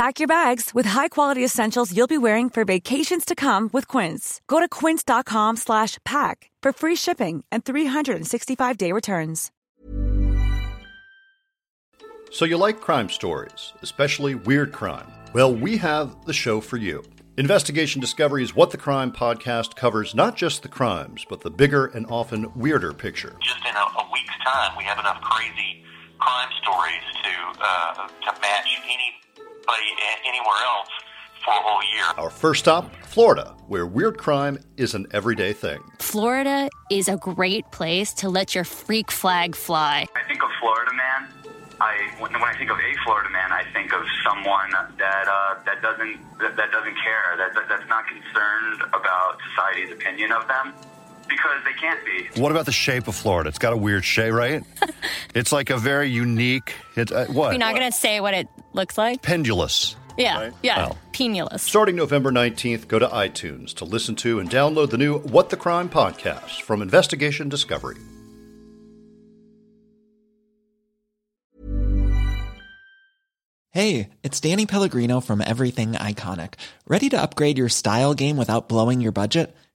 Pack your bags with high-quality essentials you'll be wearing for vacations to come with Quince. Go to quince.com slash pack for free shipping and 365-day returns. So you like crime stories, especially weird crime? Well, we have the show for you. Investigation Discovery is what the crime podcast covers not just the crimes, but the bigger and often weirder picture. just in a, a week's time, we have enough crazy crime stories to uh, to match anybody anywhere else for a whole year. Our first stop, Florida, where weird crime is an everyday thing. Florida is a great place to let your freak flag fly. I think of Florida man. I when, when I think of a Florida man, I think of someone that uh, that doesn't that, that doesn't care, that, that that's not concerned about society's opinion of them, because they can't be. What about the shape of Florida? It's got a weird shape, right? it's like a very unique. It, uh, what? You're not going to say what it looks like? Pendulous. Yeah, Right? yeah. Well. Penulous. Starting November 19th, go to iTunes to listen to and download the new What the Crime podcast from Investigation Discovery. Hey, it's Danny Pellegrino from Everything Iconic. Ready to upgrade your style game without blowing your budget?